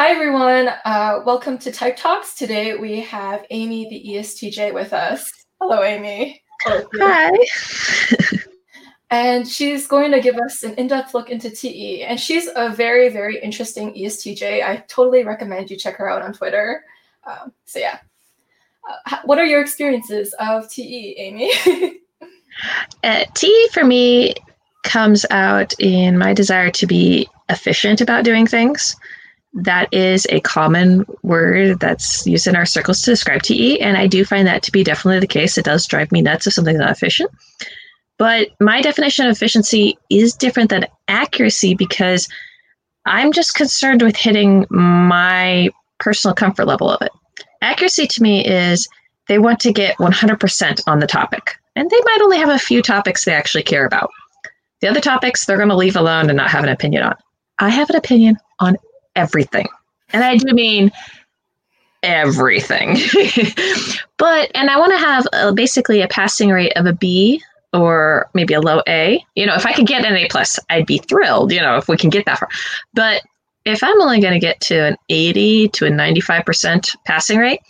Hi, everyone. Uh, welcome to Type Talks. Today we have Amy, the ESTJ, with us. Hello, Amy. Hi. and she's going to give us an in-depth look into TE. And she's a very, very interesting ESTJ. I totally recommend you check her out on Twitter. Um, so yeah, uh, what are your experiences of TE, Amy? uh, TE for me comes out in my desire to be efficient about doing things. That is a common word that's used in our circles to describe TE, and I do find that to be definitely the case. It does drive me nuts if something's not efficient. But my definition of efficiency is different than accuracy because I'm just concerned with hitting my personal comfort level of it. Accuracy to me is they want to get 100% on the topic, and they might only have a few topics they actually care about. The other topics they're going to leave alone and not have an opinion on. I have an opinion on everything. And I do mean everything. but, and I want to have a, basically a passing rate of a B or maybe a low A. You know, if I could get an A plus, I'd be thrilled, you know, if we can get that far. But if I'm only going to get to an 80 to a 95% passing rate,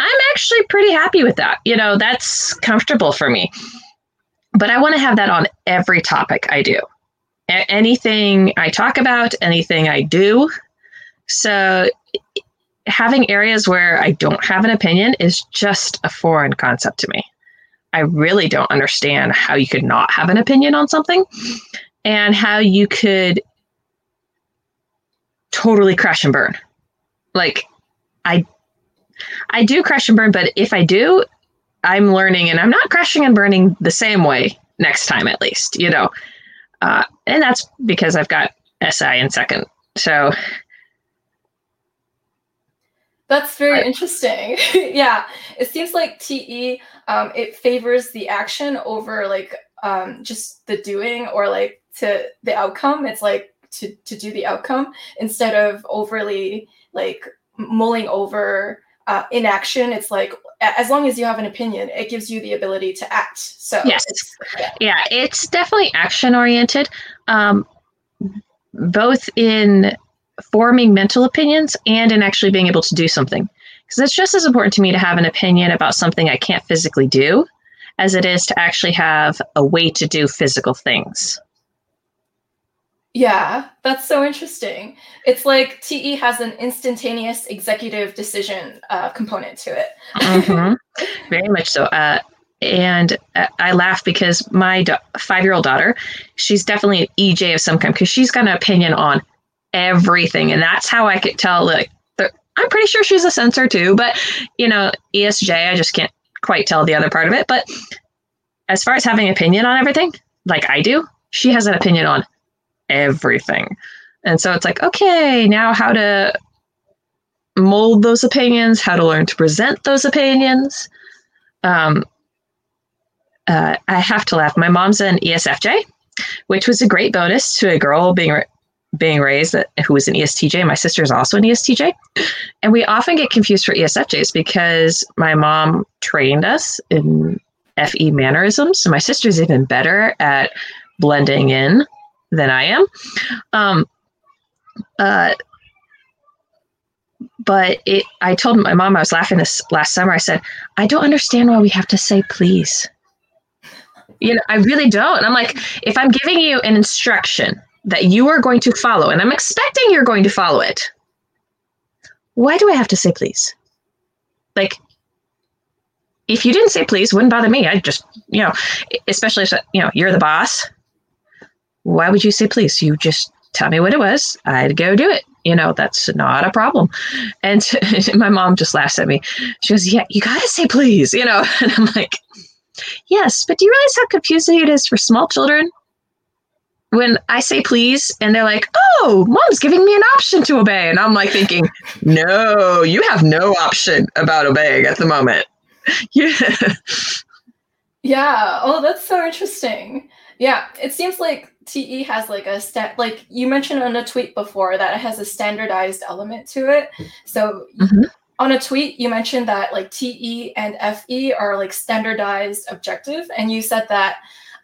I'm actually pretty happy with that. You know, that's comfortable for me. But I want to have that on every topic I do. A- anything I talk about, anything I do. So having areas where I don't have an opinion is just a foreign concept to me. I really don't understand how you could not have an opinion on something and how you could totally crash and burn. Like I I do crash and burn, but if I do, I'm learning and I'm not crashing and burning the same way next time at least, you know. Uh, and that's because I've got SI in second. So that's very interesting. yeah, it seems like TE um, it favors the action over like um, just the doing or like to the outcome. It's like to to do the outcome instead of overly like mulling over uh, inaction. It's like as long as you have an opinion, it gives you the ability to act. So yes, yeah. yeah. it's definitely action oriented, um, both in forming mental opinions and in actually being able to do something. Because it's just as important to me to have an opinion about something I can't physically do as it is to actually have a way to do physical things. Yeah, that's so interesting. It's like TE has an instantaneous executive decision uh, component to it. mm-hmm. Very much so. Uh, and uh, I laugh because my do- five year old daughter, she's definitely an EJ of some kind because she's got an opinion on everything. And that's how I could tell, like, I'm pretty sure she's a sensor too, but, you know, ESJ, I just can't quite tell the other part of it. But as far as having opinion on everything, like I do, she has an opinion on everything. And so it's like, okay, now how to mold those opinions, how to learn to present those opinions. Um, uh, I have to laugh. My mom's an ESFJ, which was a great bonus to a girl being being raised who was an ESTJ. My sister is also an ESTJ, and we often get confused for ESFJs because my mom trained us in FE mannerisms. So my sister's even better at blending in than I am. Um, uh, but it, I told my mom I was laughing this last summer. I said, I don't understand why we have to say please. You know, I really don't. And I'm like, if I'm giving you an instruction that you are going to follow, and I'm expecting you're going to follow it, why do I have to say please? Like, if you didn't say please, wouldn't bother me. I just, you know, especially if you know you're the boss why would you say please? You just tell me what it was. I'd go do it. You know, that's not a problem. And my mom just laughs at me. She goes, Yeah, you got to say please, you know. And I'm like, Yes, but do you realize how confusing it is for small children? When I say please and they're like, Oh, mom's giving me an option to obey. And I'm like thinking, No, you have no option about obeying at the moment. Yeah. Yeah. Oh, that's so interesting. Yeah. It seems like TE has like a stat like you mentioned on a tweet before that it has a standardized element to it. So mm-hmm. on a tweet you mentioned that like TE and FE are like standardized objective and you said that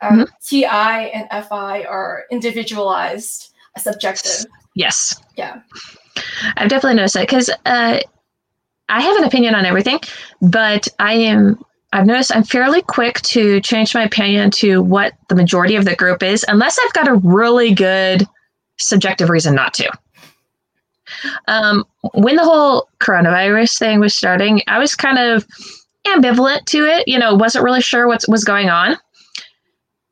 um, mm-hmm. TI and FI are individualized subjective. Yes. Yeah. I've definitely noticed that because uh, I have an opinion on everything, but I am. I've noticed I'm fairly quick to change my opinion to what the majority of the group is, unless I've got a really good subjective reason not to. Um, when the whole coronavirus thing was starting, I was kind of ambivalent to it. You know, wasn't really sure what was going on.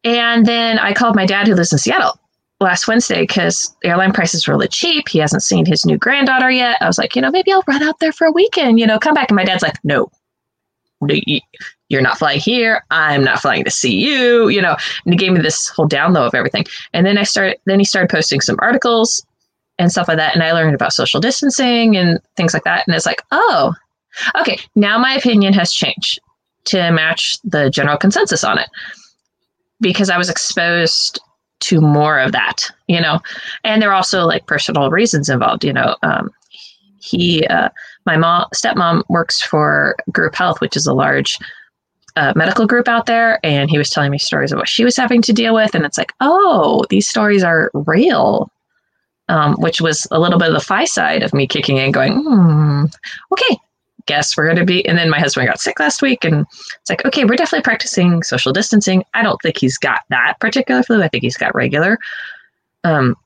And then I called my dad, who lives in Seattle, last Wednesday because airline prices were really cheap. He hasn't seen his new granddaughter yet. I was like, you know, maybe I'll run out there for a weekend, you know, come back. And my dad's like, no, you're not flying here. I'm not flying to see you, you know. And he gave me this whole down low of everything. And then I started, then he started posting some articles and stuff like that. And I learned about social distancing and things like that. And it's like, oh, okay, now my opinion has changed to match the general consensus on it because I was exposed to more of that, you know. And there are also like personal reasons involved, you know. Um, he, uh, my mom, stepmom works for Group Health, which is a large uh, medical group out there, and he was telling me stories of what she was having to deal with, and it's like, oh, these stories are real. Um, which was a little bit of the FI side of me kicking in, going, hmm, okay, guess we're going to be. And then my husband got sick last week, and it's like, okay, we're definitely practicing social distancing. I don't think he's got that particular flu. I think he's got regular. Um,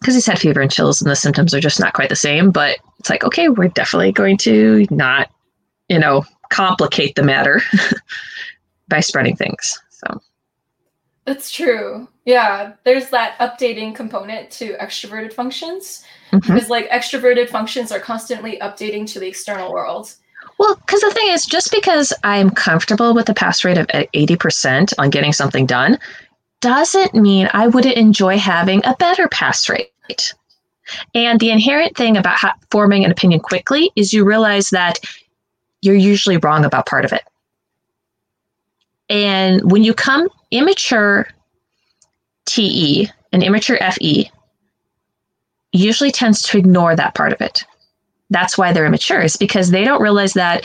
because he's had fever and chills and the symptoms are just not quite the same. But it's like, okay, we're definitely going to not, you know, complicate the matter by spreading things. So that's true. Yeah, there's that updating component to extroverted functions mm-hmm. because like extroverted functions are constantly updating to the external world. Well, because the thing is, just because I'm comfortable with the pass rate of 80% on getting something done doesn't mean I wouldn't enjoy having a better pass rate. And the inherent thing about ha- forming an opinion quickly is you realize that you're usually wrong about part of it. And when you come immature TE and immature FE, usually tends to ignore that part of it. That's why they're immature, is because they don't realize that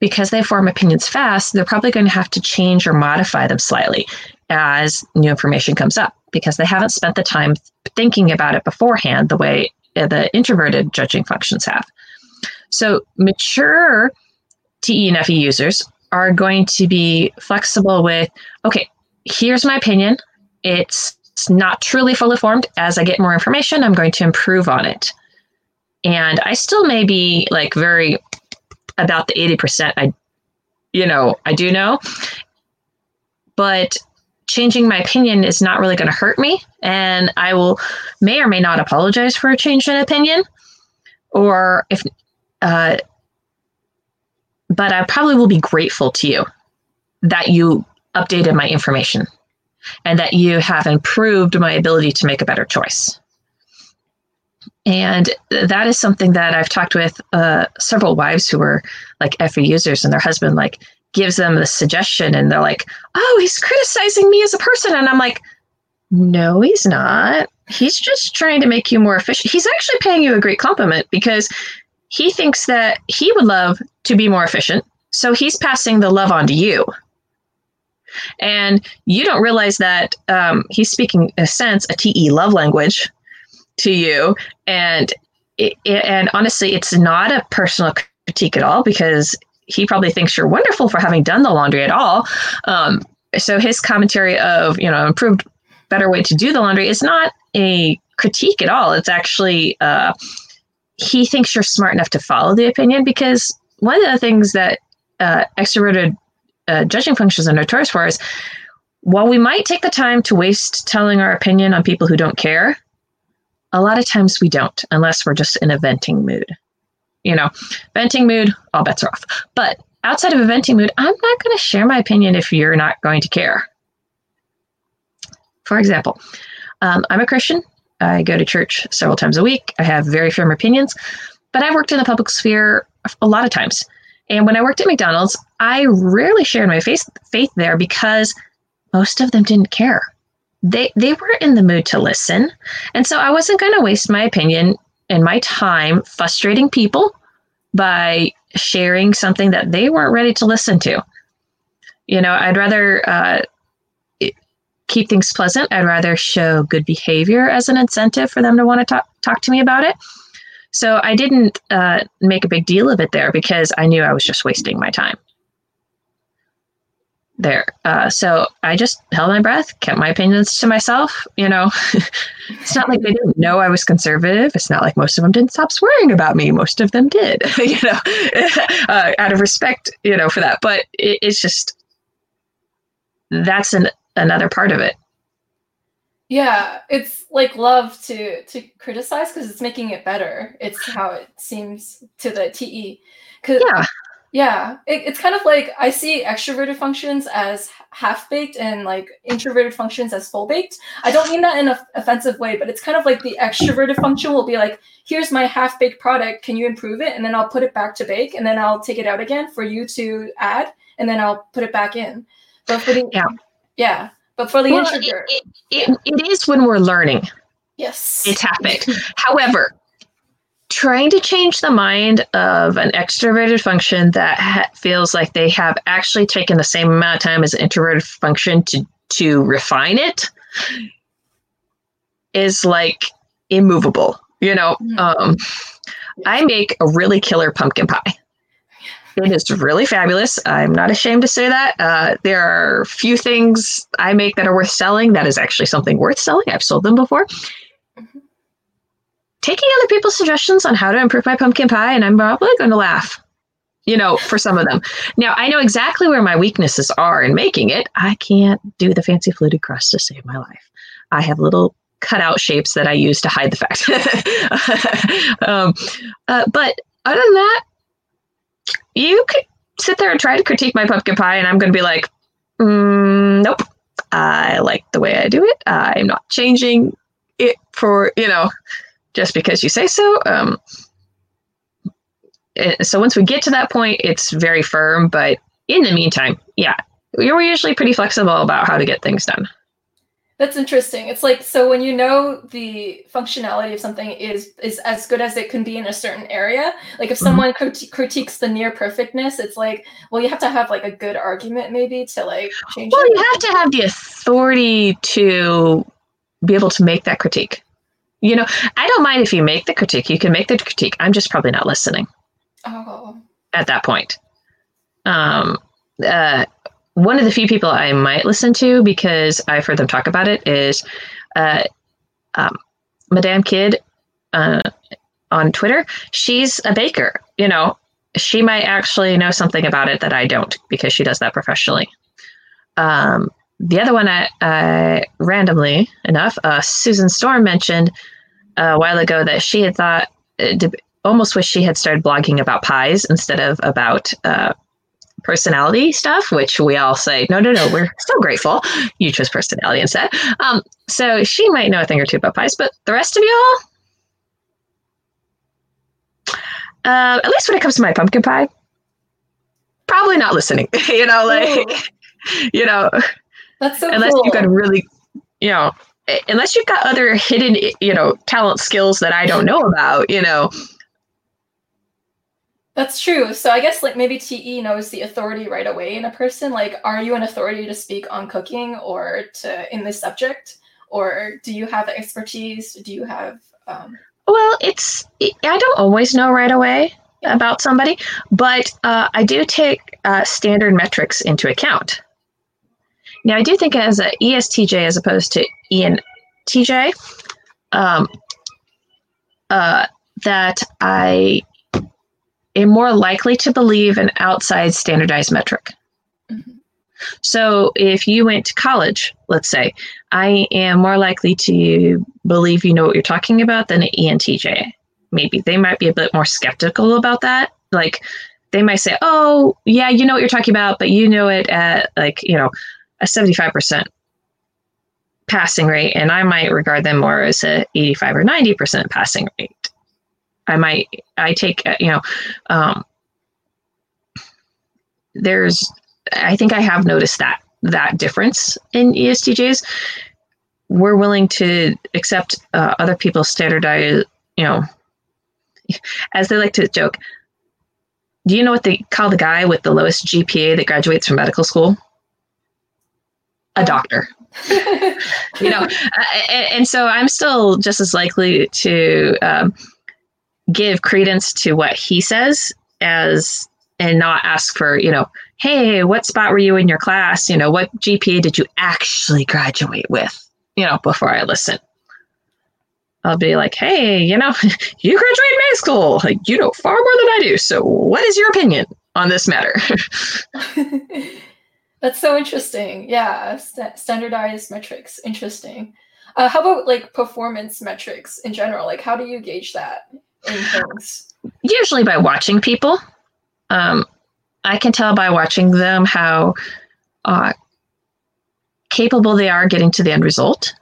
because they form opinions fast, they're probably going to have to change or modify them slightly as new information comes up because they haven't spent the time thinking about it beforehand the way uh, the introverted judging functions have. So, mature TE and FE users are going to be flexible with okay, here's my opinion. It's not truly fully formed. As I get more information, I'm going to improve on it. And I still may be like very about the 80% I you know, I do know. But changing my opinion is not really going to hurt me and i will may or may not apologize for a change in opinion or if uh, but i probably will be grateful to you that you updated my information and that you have improved my ability to make a better choice and that is something that i've talked with uh, several wives who are like FE users and their husband like gives them the suggestion and they're like, oh, he's criticizing me as a person. And I'm like, no, he's not. He's just trying to make you more efficient. He's actually paying you a great compliment because he thinks that he would love to be more efficient. So he's passing the love on to you. And you don't realize that um, he's speaking, in a sense, a TE love language to you. And it, and honestly, it's not a personal critique at all because he probably thinks you're wonderful for having done the laundry at all. Um, so his commentary of you know improved better way to do the laundry is not a critique at all. It's actually uh, he thinks you're smart enough to follow the opinion because one of the things that uh, extroverted uh, judging functions are notorious for is while we might take the time to waste telling our opinion on people who don't care, a lot of times we don't unless we're just in a venting mood you know, venting mood, all bets are off. But outside of a venting mood, I'm not going to share my opinion if you're not going to care. For example, um, I'm a Christian. I go to church several times a week. I have very firm opinions, but I've worked in the public sphere a lot of times. And when I worked at McDonald's, I rarely shared my faith, faith there because most of them didn't care. They, they were in the mood to listen. And so I wasn't going to waste my opinion and my time frustrating people by sharing something that they weren't ready to listen to. You know, I'd rather uh, keep things pleasant. I'd rather show good behavior as an incentive for them to want to talk, talk to me about it. So I didn't uh, make a big deal of it there because I knew I was just wasting my time there. Uh, so I just held my breath, kept my opinions to myself. You know, it's not like they didn't know I was conservative. It's not like most of them didn't stop swearing about me. Most of them did, you know, uh, out of respect, you know, for that. But it, it's just that's an, another part of it. Yeah, it's like love to to criticize because it's making it better. It's how it seems to the TE. Cause, yeah. Yeah, it, it's kind of like I see extroverted functions as half baked and like introverted functions as full baked. I don't mean that in an offensive way, but it's kind of like the extroverted function will be like, here's my half baked product. Can you improve it? And then I'll put it back to bake and then I'll take it out again for you to add and then I'll put it back in. But for the, yeah. Yeah. But for the well, introvert. It, it, it, it is when we're learning. Yes. It's happened. However, trying to change the mind of an extroverted function that ha- feels like they have actually taken the same amount of time as an introverted function to to refine it is like immovable you know mm-hmm. um, i make a really killer pumpkin pie it is really fabulous i'm not ashamed to say that uh, there are few things i make that are worth selling that is actually something worth selling i've sold them before taking other people's suggestions on how to improve my pumpkin pie, and I'm probably going to laugh, you know, for some of them. Now, I know exactly where my weaknesses are in making it. I can't do the fancy fluted crust to save my life. I have little cutout shapes that I use to hide the fact. um, uh, but other than that, you could sit there and try to critique my pumpkin pie, and I'm going to be like, mm, nope. I like the way I do it. I'm not changing it for, you know, just because you say so. Um, eh, so once we get to that point, it's very firm. But in the meantime, yeah, we're usually pretty flexible about how to get things done. That's interesting. It's like so when you know the functionality of something is is as good as it can be in a certain area. Like if mm-hmm. someone mm-hmm. critiques the near perfectness, it's like well, you have to have like a good argument maybe to like change. Well, it. you have to have the authority to be able to make that critique. You know, I don't mind if you make the critique. You can make the critique. I'm just probably not listening. Oh. At that point. Um, uh, one of the few people I might listen to because I've heard them talk about it is uh, um, Madame Kid uh, on Twitter. She's a baker. You know, she might actually know something about it that I don't because she does that professionally. Um, the other one, I, I randomly enough, uh, Susan Storm mentioned a while ago that she had thought, uh, almost wish she had started blogging about pies instead of about uh, personality stuff, which we all say, no, no, no, we're so grateful you chose personality instead. Um, so she might know a thing or two about pies, but the rest of y'all, uh, at least when it comes to my pumpkin pie, probably not listening. you know, like, Ooh. you know, that's so unless cool. you've got a really, you know, unless you've got other hidden, you know, talent skills that I don't know about, you know. That's true. So I guess like maybe TE knows the authority right away in a person. Like, are you an authority to speak on cooking or to in this subject, or do you have expertise? Do you have? Um... Well, it's I don't always know right away about somebody, but uh, I do take uh, standard metrics into account. Now, I do think as an ESTJ as opposed to ENTJ, um, uh, that I am more likely to believe an outside standardized metric. Mm-hmm. So if you went to college, let's say, I am more likely to believe you know what you're talking about than an ENTJ. Maybe they might be a bit more skeptical about that. Like they might say, "Oh, yeah, you know what you're talking about, but you know it at like you know a 75% passing rate, and I might regard them more as a 85 or 90% passing rate. I might, I take, uh, you know, um, there's, I think I have noticed that that difference in ESTJs. We're willing to accept uh, other people's standardized, you know, as they like to joke. Do you know what they call the guy with the lowest GPA that graduates from medical school? a doctor. you know, and, and, so I'm still just as likely to um, give credence to what he says as and not ask for, you know, hey, what spot were you in your class? You know, what GPA did you actually graduate with? You know, before I listen. I'll be like, hey, you know, you graduated high school. Like, you know far more than I do. So, what is your opinion on this matter? That's so interesting. Yeah, st- standardized metrics. Interesting. Uh, how about like performance metrics in general? Like, how do you gauge that in things? Usually by watching people. Um, I can tell by watching them how uh, capable they are getting to the end result.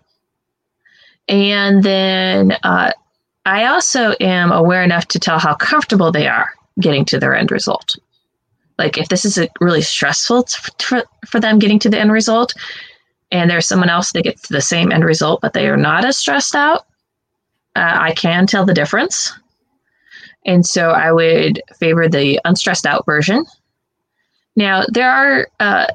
And then uh, I also am aware enough to tell how comfortable they are getting to their end result. Like if this is a really stressful for, for them getting to the end result, and there's someone else that gets the same end result, but they are not as stressed out, uh, I can tell the difference. And so I would favor the unstressed out version. Now, there are uh,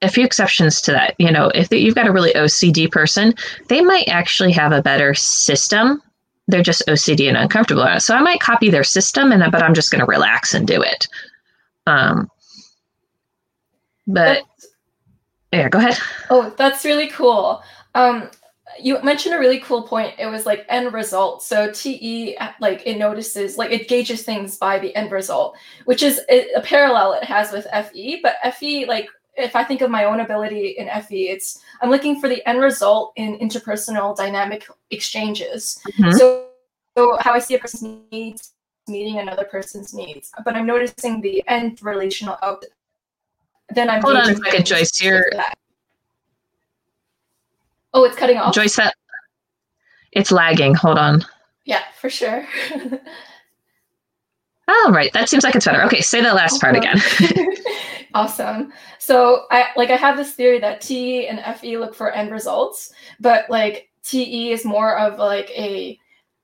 a few exceptions to that. You know, if you've got a really OCD person, they might actually have a better system. They're just OCD and uncomfortable. So I might copy their system, and but I'm just going to relax and do it. Um, but, but yeah, go ahead. Oh, that's really cool. Um, you mentioned a really cool point. It was like end result. So TE, like it notices, like it gauges things by the end result, which is a parallel it has with FE. But FE, like if I think of my own ability in FE, it's I'm looking for the end result in interpersonal dynamic exchanges. Mm-hmm. So, so how I see a person's needs meeting another person's needs, but I'm noticing the end relational output. Then I'm hold on a second, Joyce. You're oh, it's cutting off. Joyce, that it's lagging. Hold on. Yeah, for sure. oh, right. That seems like it's better. Okay, say that last part again. Awesome. So I like I have this theory that TE and FE look for end results, but like TE is more of like a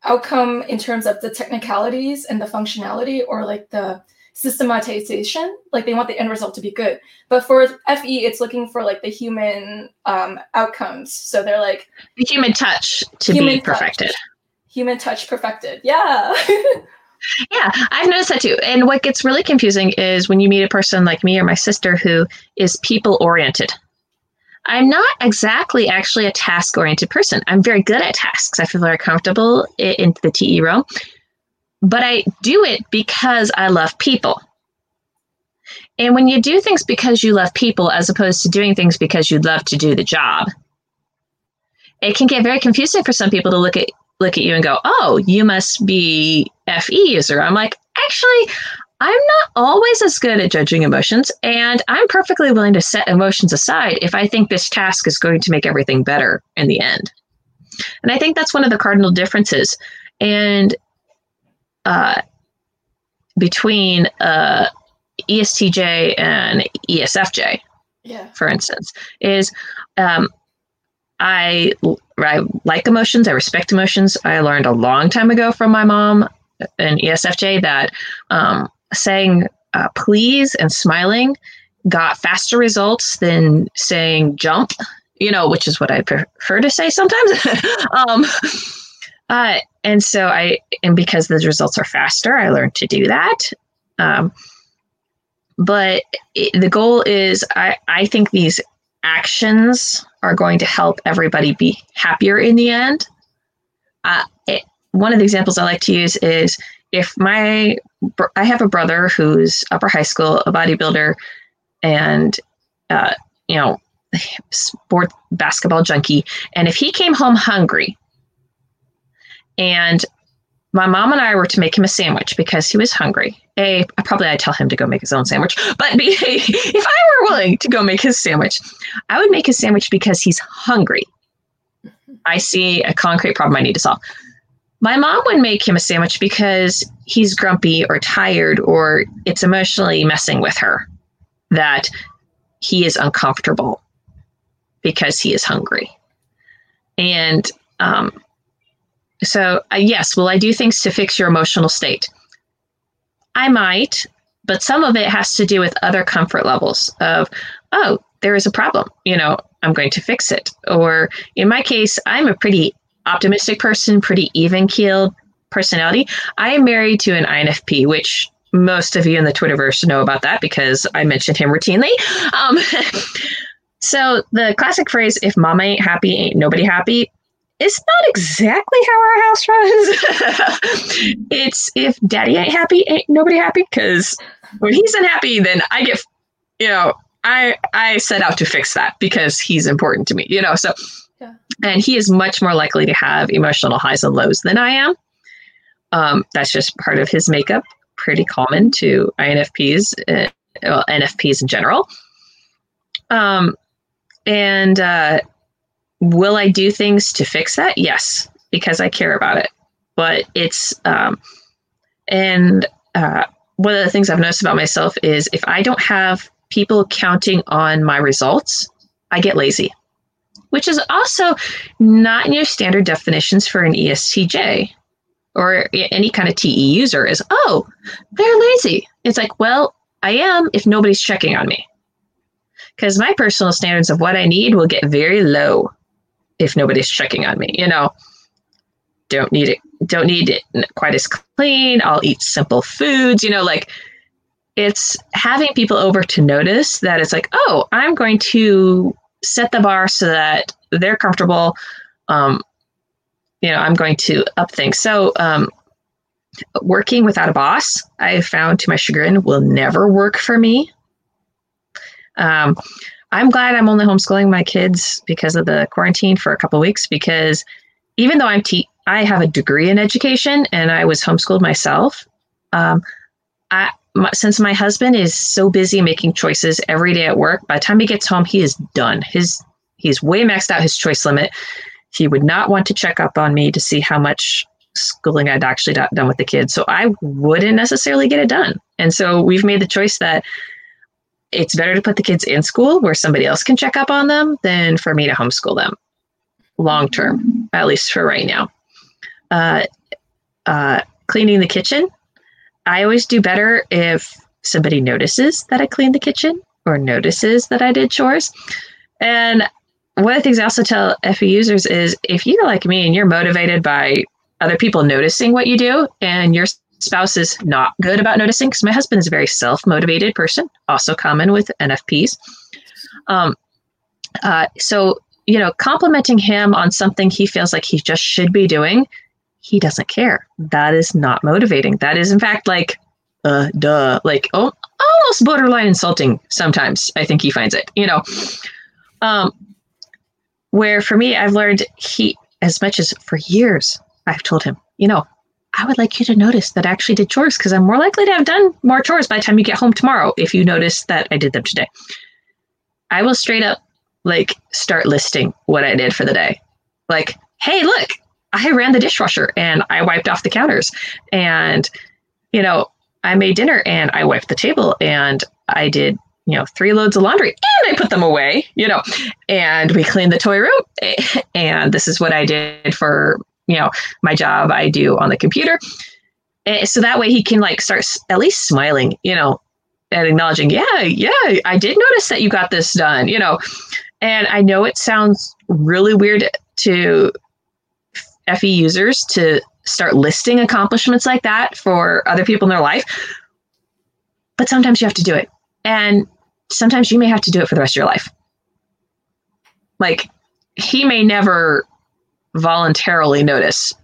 outcome in terms of the technicalities and the functionality or like the systematization like they want the end result to be good but for fe it's looking for like the human um, outcomes so they're like the human touch to human be perfected touch. human touch perfected yeah Yeah, I've noticed that too. And what gets really confusing is when you meet a person like me or my sister who is people oriented. I'm not exactly actually a task oriented person. I'm very good at tasks. I feel very comfortable in the TE realm, but I do it because I love people. And when you do things because you love people as opposed to doing things because you love to do the job, it can get very confusing for some people to look at look at you and go, "Oh, you must be FE user." I'm like, "Actually, I'm not always as good at judging emotions, and I'm perfectly willing to set emotions aside if I think this task is going to make everything better in the end." And I think that's one of the cardinal differences. And uh, between uh, ESTJ and ESFJ, yeah. for instance, is um, I, I like emotions. I respect emotions. I learned a long time ago from my mom in ESFJ that um, saying uh, please and smiling got faster results than saying jump, you know, which is what I prefer to say sometimes. um, uh, and so I, and because those results are faster, I learned to do that. Um, but it, the goal is, I, I think these actions are going to help everybody be happier in the end. Uh, it, one of the examples I like to use is if my I have a brother who's upper high school, a bodybuilder, and uh, you know, sport basketball junkie, and if he came home hungry, and my mom and I were to make him a sandwich because he was hungry. A, probably I'd tell him to go make his own sandwich, but B, if I were willing to go make his sandwich, I would make his sandwich because he's hungry. I see a concrete problem I need to solve. My mom would make him a sandwich because he's grumpy or tired or it's emotionally messing with her that he is uncomfortable because he is hungry. And um, so, uh, yes, will I do things to fix your emotional state? I might, but some of it has to do with other comfort levels of, oh, there is a problem, you know, I'm going to fix it. Or in my case, I'm a pretty optimistic person, pretty even keeled, personality. I am married to an INFP, which most of you in the Twitterverse know about that because I mentioned him routinely. Um, so the classic phrase, if mama ain't happy, ain't nobody happy, is not exactly how our house runs. it's if daddy ain't happy, ain't nobody happy, because when he's unhappy, then I get, you know, I I set out to fix that because he's important to me, you know. So, yeah. and he is much more likely to have emotional highs and lows than I am. Um, that's just part of his makeup pretty common to INFPs, uh, well, NFPs in general. Um, and uh, will I do things to fix that? Yes, because I care about it. But it's, um, and uh, one of the things I've noticed about myself is if I don't have people counting on my results, I get lazy, which is also not in your standard definitions for an ESTJ or any kind of TE user is, oh, they're lazy. It's like, well, I am if nobody's checking on me. Because my personal standards of what I need will get very low if nobody's checking on me. You know, don't need it, don't need it quite as clean. I'll eat simple foods. You know, like it's having people over to notice that it's like, oh, I'm going to set the bar so that they're comfortable. Um, you know, I'm going to up things. So, um, working without a boss, I found to my chagrin, will never work for me. Um, I'm glad I'm only homeschooling my kids because of the quarantine for a couple weeks. Because even though I'm te- I have a degree in education and I was homeschooled myself, um, I my, since my husband is so busy making choices every day at work, by the time he gets home, he is done. His he's way maxed out his choice limit he would not want to check up on me to see how much schooling I'd actually done with the kids. So I wouldn't necessarily get it done. And so we've made the choice that it's better to put the kids in school where somebody else can check up on them than for me to homeschool them long term, at least for right now. Uh, uh, cleaning the kitchen. I always do better if somebody notices that I cleaned the kitchen or notices that I did chores. And one of the things I also tell FE users is if you're like me and you're motivated by other people noticing what you do and your spouse is not good about noticing, because my husband is a very self motivated person, also common with NFPs. Um, uh, so, you know, complimenting him on something he feels like he just should be doing, he doesn't care. That is not motivating. That is, in fact, like, uh, duh, like, oh, almost borderline insulting sometimes. I think he finds it, you know. Um, where for me, I've learned he, as much as for years, I've told him, you know, I would like you to notice that I actually did chores because I'm more likely to have done more chores by the time you get home tomorrow if you notice that I did them today. I will straight up like start listing what I did for the day. Like, hey, look, I ran the dishwasher and I wiped off the counters and you know, I made dinner and I wiped the table and I did you know, three loads of laundry and I put them away, you know, and we cleaned the toy room. And this is what I did for, you know, my job I do on the computer. And so that way he can like start at least smiling, you know, and acknowledging, yeah, yeah, I did notice that you got this done, you know. And I know it sounds really weird to FE users to start listing accomplishments like that for other people in their life, but sometimes you have to do it and sometimes you may have to do it for the rest of your life. Like, he may never voluntarily notice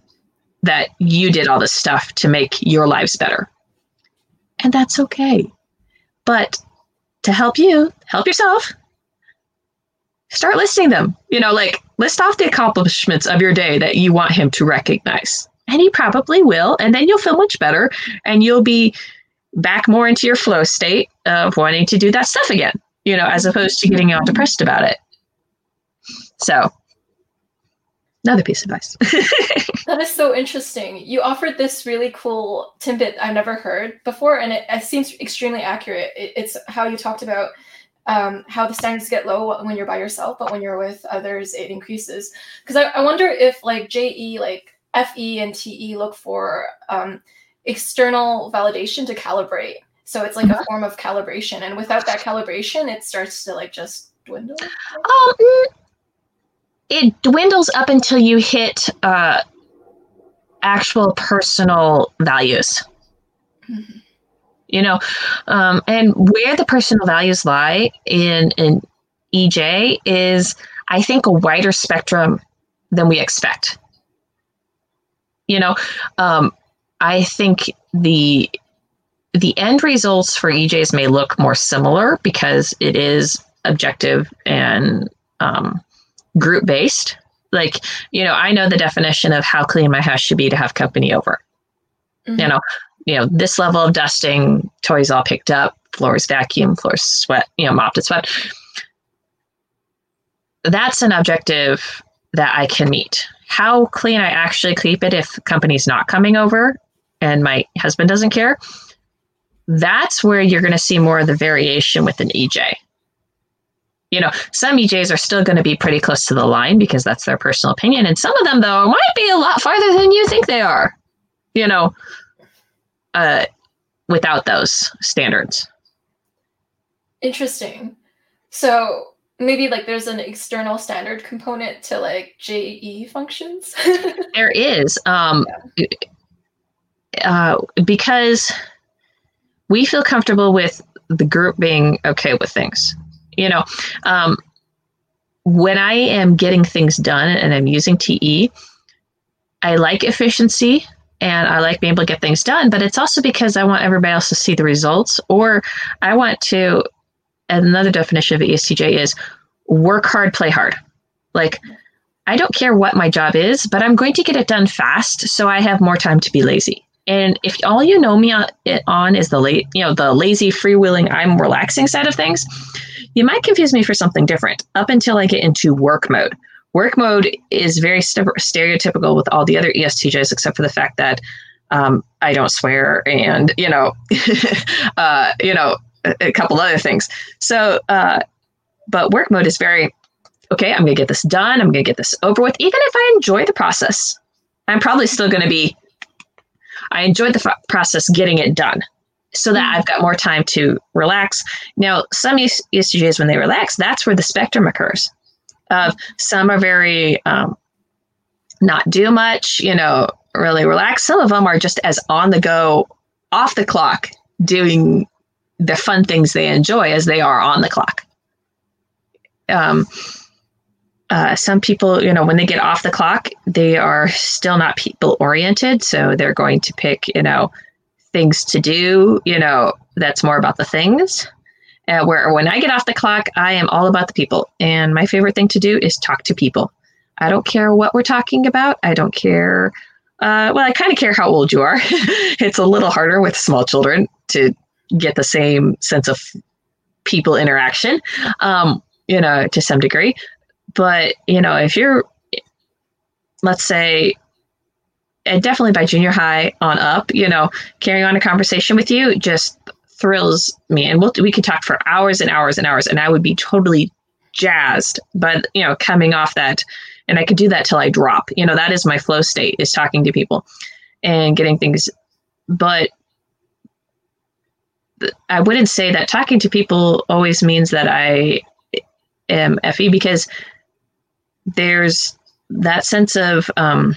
that you did all this stuff to make your lives better. And that's okay. But to help you, help yourself, start listing them. You know, like list off the accomplishments of your day that you want him to recognize. And he probably will. And then you'll feel much better and you'll be back more into your flow state of wanting to do that stuff again, you know, as opposed to getting all depressed about it. So, another piece of advice. that is so interesting. You offered this really cool tidbit I've never heard before, and it, it seems extremely accurate. It, it's how you talked about um, how the standards get low when you're by yourself, but when you're with others, it increases. Because I, I wonder if like JE, like FE and TE look for um, external validation to calibrate. So it's like a form of calibration, and without that calibration, it starts to like just dwindle. Um, it dwindles up until you hit uh, actual personal values. Mm-hmm. You know, um, and where the personal values lie in in EJ is, I think, a wider spectrum than we expect. You know, um, I think the the end results for EJs may look more similar because it is objective and um, group based. Like, you know, I know the definition of how clean my house should be to have company over. Mm-hmm. You know, you know, this level of dusting, toys all picked up, floors vacuum, floors sweat, you know, mopped and sweat. That's an objective that I can meet. How clean I actually keep it if company's not coming over and my husband doesn't care, that's where you're going to see more of the variation with an EJ. You know, some EJs are still going to be pretty close to the line because that's their personal opinion. And some of them, though, might be a lot farther than you think they are, you know, uh, without those standards. Interesting. So maybe like there's an external standard component to like JE functions? there is. Um, yeah. uh, because we feel comfortable with the group being okay with things. You know, um, when I am getting things done and I'm using TE, I like efficiency and I like being able to get things done, but it's also because I want everybody else to see the results, or I want to. Another definition of ESTJ is work hard, play hard. Like, I don't care what my job is, but I'm going to get it done fast so I have more time to be lazy. And if all you know me on, is the late, you know, the lazy, freewheeling, I'm relaxing side of things, you might confuse me for something different up until I get into work mode. Work mode is very st- stereotypical with all the other ESTJs, except for the fact that um, I don't swear and you know, uh, you know, a, a, couple other things. So, uh, but work mode is very okay. I'm going to get this done. I'm going to get this over with. Even if I enjoy the process, I'm probably still going to be I enjoyed the f- process getting it done so that I've got more time to relax. Now, some ESTJs, when they relax, that's where the spectrum occurs. Of some are very um, not do much, you know, really relax. Some of them are just as on the go, off the clock, doing the fun things they enjoy as they are on the clock. Um, uh, some people, you know, when they get off the clock, they are still not people oriented. So they're going to pick, you know, things to do, you know, that's more about the things. Uh, where when I get off the clock, I am all about the people. And my favorite thing to do is talk to people. I don't care what we're talking about. I don't care. Uh, well, I kind of care how old you are. it's a little harder with small children to get the same sense of people interaction, um, you know, to some degree. But, you know, if you're, let's say, and definitely by junior high on up, you know, carrying on a conversation with you just thrills me. And we'll, we could talk for hours and hours and hours, and I would be totally jazzed. But, you know, coming off that, and I could do that till I drop. You know, that is my flow state is talking to people and getting things. But I wouldn't say that talking to people always means that I am FE because there's that sense of um,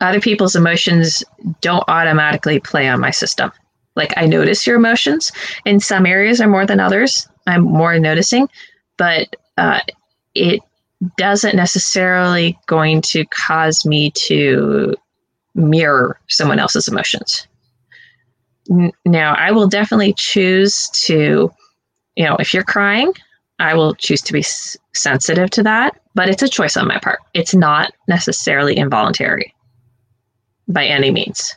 other people's emotions don't automatically play on my system. Like I notice your emotions in some areas are more than others. I'm more noticing, but uh, it doesn't necessarily going to cause me to mirror someone else's emotions. N- now, I will definitely choose to, you know, if you're crying, I will choose to be s- sensitive to that, but it's a choice on my part. It's not necessarily involuntary by any means.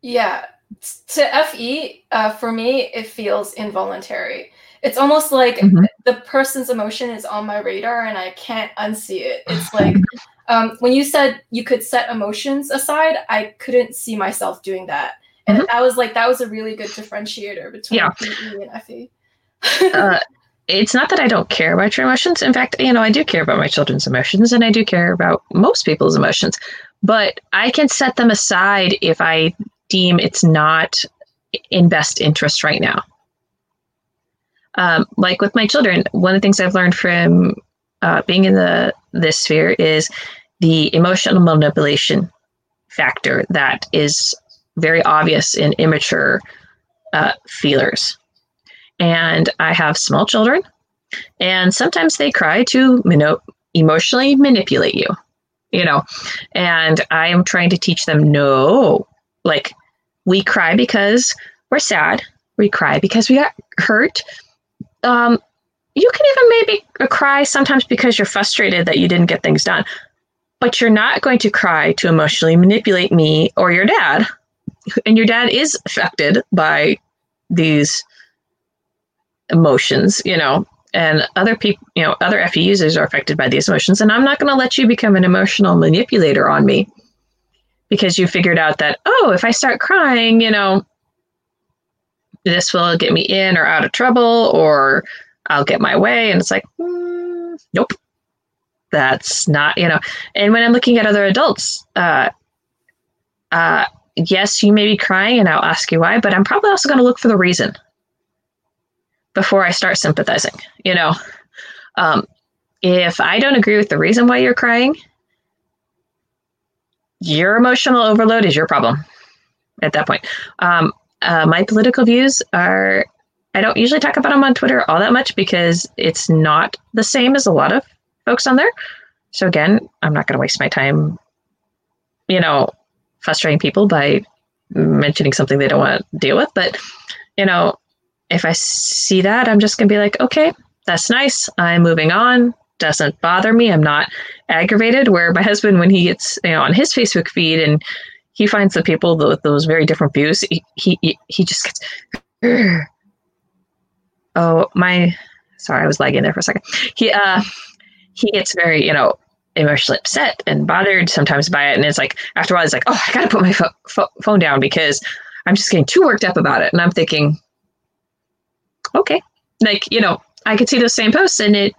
Yeah. To FE, uh, for me, it feels involuntary. It's almost like mm-hmm. the person's emotion is on my radar and I can't unsee it. It's like um, when you said you could set emotions aside, I couldn't see myself doing that. And mm-hmm. I was like, that was a really good differentiator between yeah. TE and FE. uh, it's not that I don't care about your emotions. In fact, you know, I do care about my children's emotions and I do care about most people's emotions, but I can set them aside if I deem it's not in best interest right now. Um, like with my children, one of the things I've learned from uh, being in the this sphere is the emotional manipulation factor that is very obvious in immature uh, feelers. And I have small children, and sometimes they cry to you know, emotionally manipulate you, you know. And I am trying to teach them no, like we cry because we're sad, we cry because we got hurt. Um, you can even maybe cry sometimes because you're frustrated that you didn't get things done, but you're not going to cry to emotionally manipulate me or your dad. And your dad is affected by these emotions, you know, and other people, you know, other FE users are affected by these emotions. And I'm not going to let you become an emotional manipulator on me because you figured out that, oh, if I start crying, you know, this will get me in or out of trouble or I'll get my way. And it's like, mm, nope, that's not, you know. And when I'm looking at other adults, uh, uh, yes, you may be crying and I'll ask you why, but I'm probably also going to look for the reason before I start sympathizing. You know, um, if I don't agree with the reason why you're crying, your emotional overload is your problem at that point. Um, uh, my political views are, I don't usually talk about them on Twitter all that much because it's not the same as a lot of folks on there. So again, I'm not going to waste my time, you know, frustrating people by mentioning something they don't want to deal with. But, you know, if I see that, I'm just going to be like, okay, that's nice. I'm moving on. Doesn't bother me. I'm not aggravated. Where my husband, when he gets, you know, on his Facebook feed and he finds the people with those very different views, he, he, he just gets, oh, my, sorry, I was lagging there for a second. He, uh, he gets very, you know, emotionally upset and bothered sometimes by it. And it's like, after a while, it's like, oh, I got to put my fo- fo- phone down because I'm just getting too worked up about it. And I'm thinking, okay, like, you know, I could see those same posts and it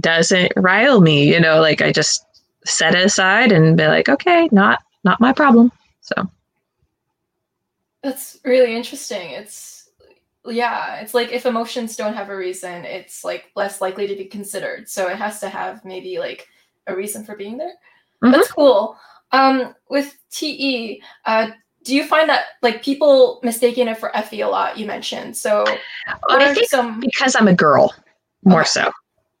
doesn't rile me, you know, like I just set it aside and be like, okay, not, not my problem. So that's really interesting. It's, yeah it's like if emotions don't have a reason it's like less likely to be considered so it has to have maybe like a reason for being there mm-hmm. that's cool um with te uh do you find that like people mistaking it for fe a lot you mentioned so I think some because i'm a girl more okay. so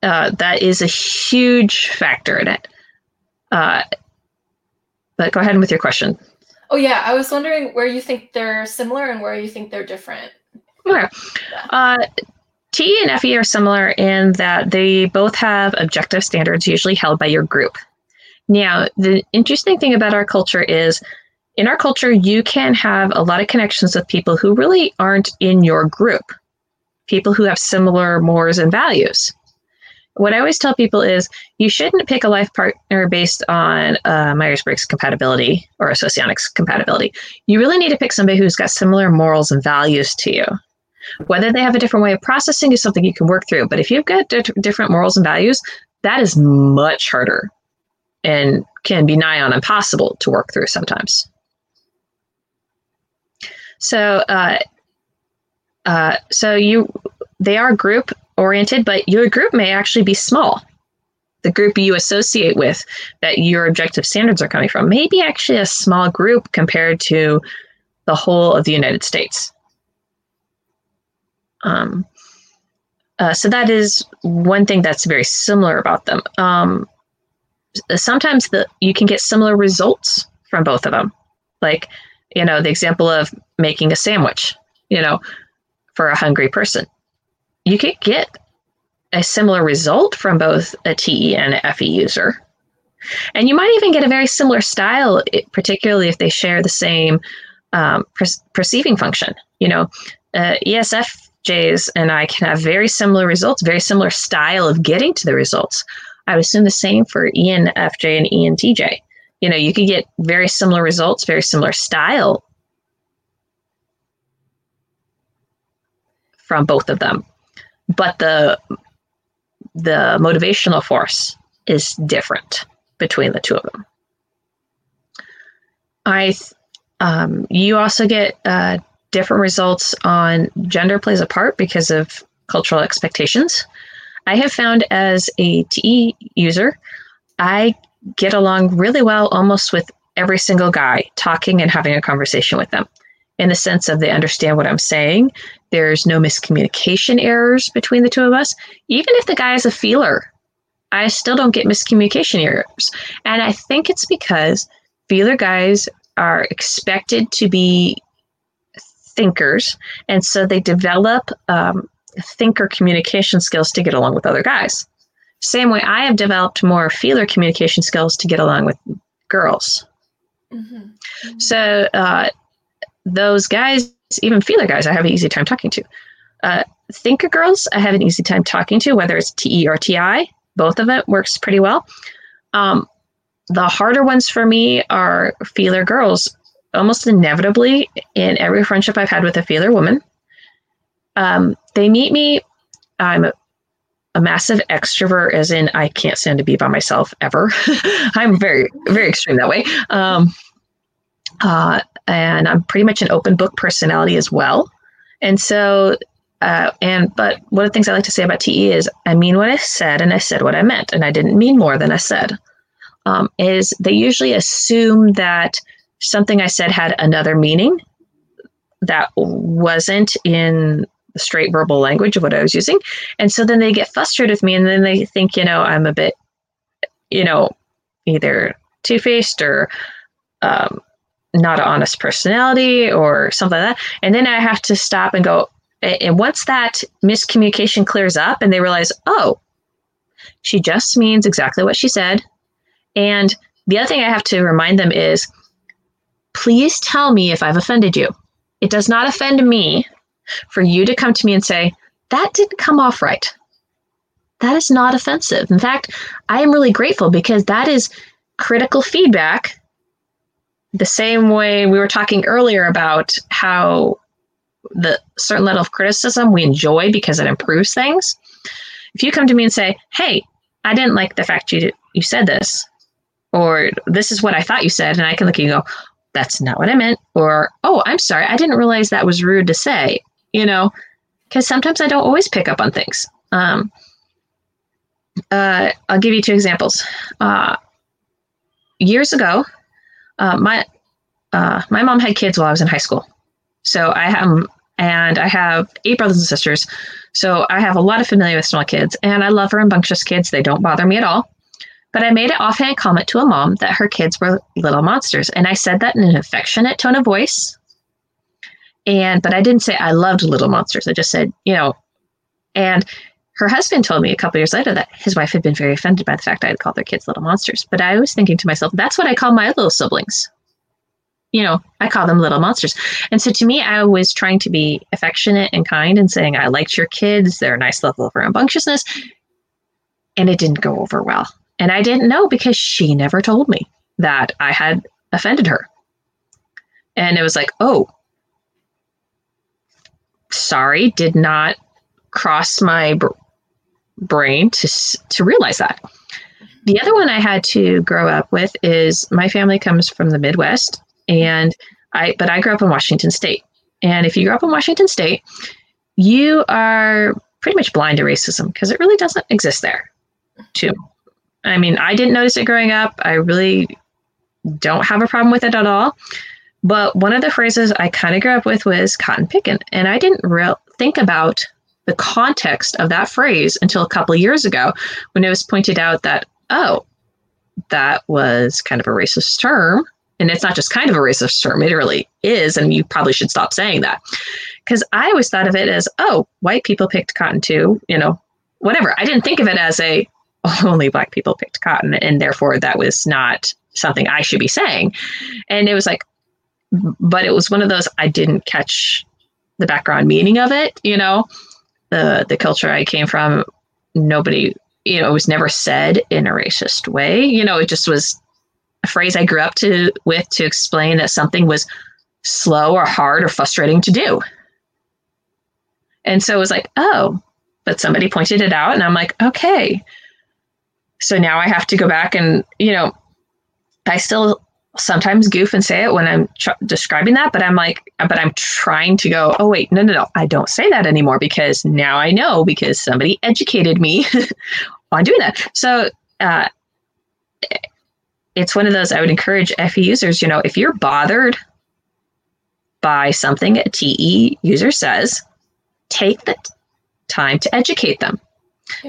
uh, that is a huge factor in it uh, but go ahead with your question oh yeah i was wondering where you think they're similar and where you think they're different Okay. Uh, T and FE are similar in that they both have objective standards usually held by your group. Now, the interesting thing about our culture is in our culture, you can have a lot of connections with people who really aren't in your group, people who have similar mores and values. What I always tell people is you shouldn't pick a life partner based on uh, Myers Briggs compatibility or a socionics compatibility. You really need to pick somebody who's got similar morals and values to you. Whether they have a different way of processing is something you can work through. But if you've got di- different morals and values, that is much harder and can be nigh on impossible to work through sometimes. So, uh, uh, so you, they are group oriented, but your group may actually be small. The group you associate with that your objective standards are coming from may be actually a small group compared to the whole of the United States. Um, uh, so that is one thing that's very similar about them. Um, sometimes the you can get similar results from both of them, like you know the example of making a sandwich. You know, for a hungry person, you could get a similar result from both a TE and FE user. And you might even get a very similar style, particularly if they share the same um, per- perceiving function. You know, uh, ESF J's and I can have very similar results, very similar style of getting to the results. I would assume the same for ENFJ and ENTJ. You know, you could get very similar results, very similar style from both of them. But the the motivational force is different between the two of them. I um, you also get uh, different results on gender plays a part because of cultural expectations. I have found as a TE user, I get along really well almost with every single guy, talking and having a conversation with them in the sense of they understand what I'm saying. There's no miscommunication errors between the two of us. Even if the guy is a feeler, I still don't get miscommunication errors. And I think it's because feeler guys are expected to be thinkers. And so they develop um, thinker communication skills to get along with other guys. Same way I have developed more feeler communication skills to get along with girls. Mm-hmm. Mm-hmm. So uh, those guys, even feeler guys, I have an easy time talking to. Uh, thinker girls, I have an easy time talking to, whether it's TE or TI. Both of it works pretty well. Um, the harder ones for me are feeler girls. Almost inevitably, in every friendship I've had with a feeler woman, um, they meet me. I'm a, massive extrovert, as in I can't stand to be by myself ever. I'm very, very extreme that way. Um, uh, and I'm pretty much an open book personality as well. And so, uh, and but one of the things I like to say about TE is I mean what I said, and I said what I meant, and I didn't mean more than I said. Um, is they usually assume that something I said had another meaning that wasn't in the straight verbal language of what I was using. And so then they get frustrated with me and then they think, you know, I'm a bit, you know, either two faced or um, not an honest personality or something like that. And then I have to stop and go. And once that miscommunication clears up and they realize, oh, she just means exactly what she said. And the other thing I have to remind them is please tell me if I've offended you. It does not offend me for you to come to me and say, that didn't come off right. That is not offensive. In fact, I am really grateful because that is critical feedback the same way we were talking earlier about how the certain level of criticism we enjoy because it improves things. If you come to me and say, "Hey, I didn't like the fact you you said this," or "This is what I thought you said," and I can look at you and go, "That's not what I meant," or "Oh, I'm sorry, I didn't realize that was rude to say," you know, because sometimes I don't always pick up on things. Um, uh, I'll give you two examples. Uh, years ago, uh, my uh, my mom had kids while I was in high school, so I have and I have eight brothers and sisters. So I have a lot of familiar with small kids, and I love rambunctious kids. They don't bother me at all. But I made an offhand comment to a mom that her kids were little monsters, and I said that in an affectionate tone of voice. And but I didn't say I loved little monsters. I just said, you know, and her husband told me a couple years later that his wife had been very offended by the fact I had called their kids little monsters. But I was thinking to myself, that's what I call my little siblings. You know, I call them little monsters. And so to me, I was trying to be affectionate and kind and saying, I liked your kids. They're a nice level of rambunctiousness. And it didn't go over well. And I didn't know because she never told me that I had offended her. And it was like, oh, sorry, did not cross my brain to to realize that. The other one I had to grow up with is my family comes from the Midwest, and I but I grew up in Washington State. And if you grew up in Washington State, you are pretty much blind to racism because it really doesn't exist there. Too. I mean, I didn't notice it growing up. I really don't have a problem with it at all. But one of the phrases I kind of grew up with was cotton picking, and I didn't real think about the context of that phrase until a couple years ago when it was pointed out that, oh, that was kind of a racist term. And it's not just kind of a racist term, it really is. And you probably should stop saying that. Because I always thought of it as, oh, white people picked cotton too, you know, whatever. I didn't think of it as a only black people picked cotton. And therefore that was not something I should be saying. And it was like, but it was one of those I didn't catch the background meaning of it, you know the the culture I came from, nobody, you know, it was never said in a racist way. You know, it just was a phrase I grew up to with to explain that something was slow or hard or frustrating to do. And so it was like, oh, but somebody pointed it out, and I'm like, okay. So now I have to go back and, you know, I still sometimes goof and say it when I'm tr- describing that, but I'm like, but I'm trying to go, oh, wait, no, no, no, I don't say that anymore because now I know because somebody educated me on doing that. So, uh, it's one of those I would encourage FE users, you know, if you're bothered by something a TE user says, take the time to educate them.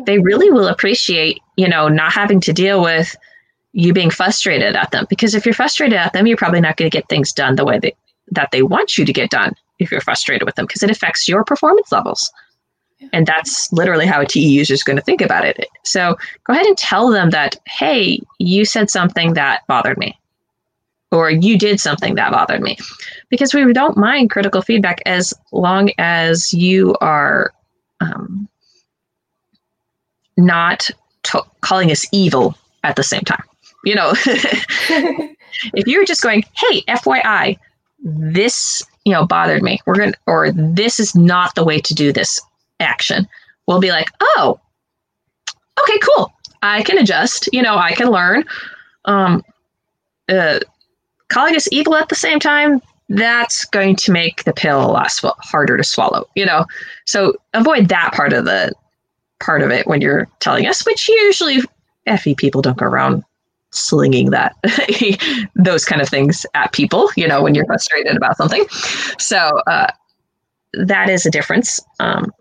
They really will appreciate, you know, not having to deal with you being frustrated at them. Because if you're frustrated at them, you're probably not going to get things done the way they, that they want you to get done if you're frustrated with them, because it affects your performance levels. And that's literally how a TE user is going to think about it. So go ahead and tell them that, hey, you said something that bothered me, or you did something that bothered me. Because we don't mind critical feedback as long as you are um, not t- calling us evil at the same time. You know, if you're just going, hey, FYI, this you know bothered me. We're gonna or this is not the way to do this action. We'll be like oh okay cool. I can adjust. You know i can learn. Um uh, calling us evil at the same time that's going to make the pill a lot sw- harder to swallow you know? So avoid that part of the part of it when you're telling us which usually fe people don't go around slinging that those kind of things at people you know when you're frustrated about something. So uh, that is a difference um,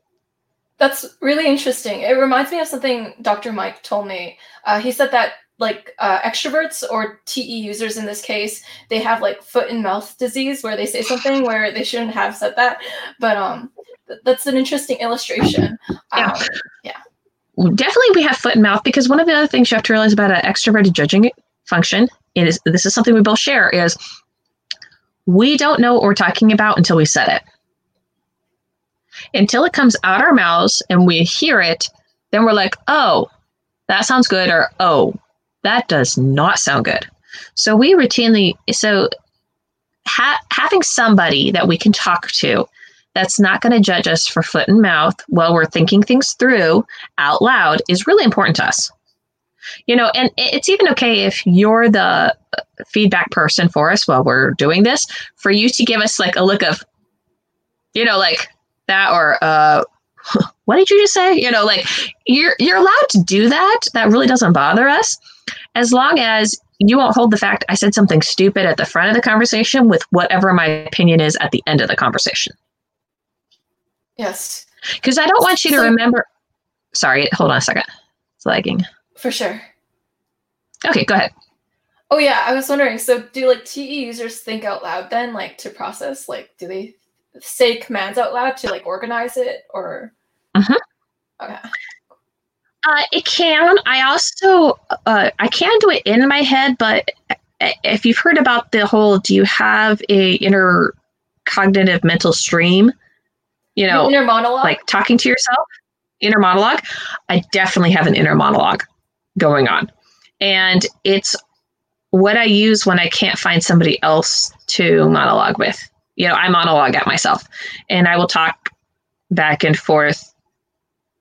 that's really interesting. It reminds me of something dr mike told me. Uh, he said that like uh, extroverts or te users in this case they have like foot and mouth disease where they say something where they shouldn't have said that. But um th- that's an interesting illustration. Yeah. Um, yeah definitely we have foot and mouth because one of the other things you have to realize about an extroverted judging function is this is something we both share is we don't know what we're talking about until we said it. Until it comes out our mouths and we hear it then we're like oh that sounds good or oh that does not sound good. So we routinely so ha- having somebody that we can talk to that's not going to judge us for foot and mouth while we're thinking things through out loud is really important to us. You know, and it's even okay if you're the feedback person for us while we're doing this, for you to give us like a look of, you know, like that or, uh, what did you just say? You know, like you're you're allowed to do that. That really doesn't bother us, as long as you won't hold the fact I said something stupid at the front of the conversation with whatever my opinion is at the end of the conversation. Yes. Because I don't want you to so, remember. Sorry, hold on a second. It's lagging. For sure. Okay, go ahead. Oh yeah, I was wondering. So, do like TE users think out loud then, like to process? Like, do they say commands out loud to like organize it, or? Uh-huh. Okay. Uh, it can. I also uh, I can do it in my head, but if you've heard about the whole, do you have a inner cognitive mental stream? You know, inner monologue, like talking to yourself, inner monologue. I definitely have an inner monologue going on. And it's what I use when I can't find somebody else to monologue with. You know, I monologue at myself and I will talk back and forth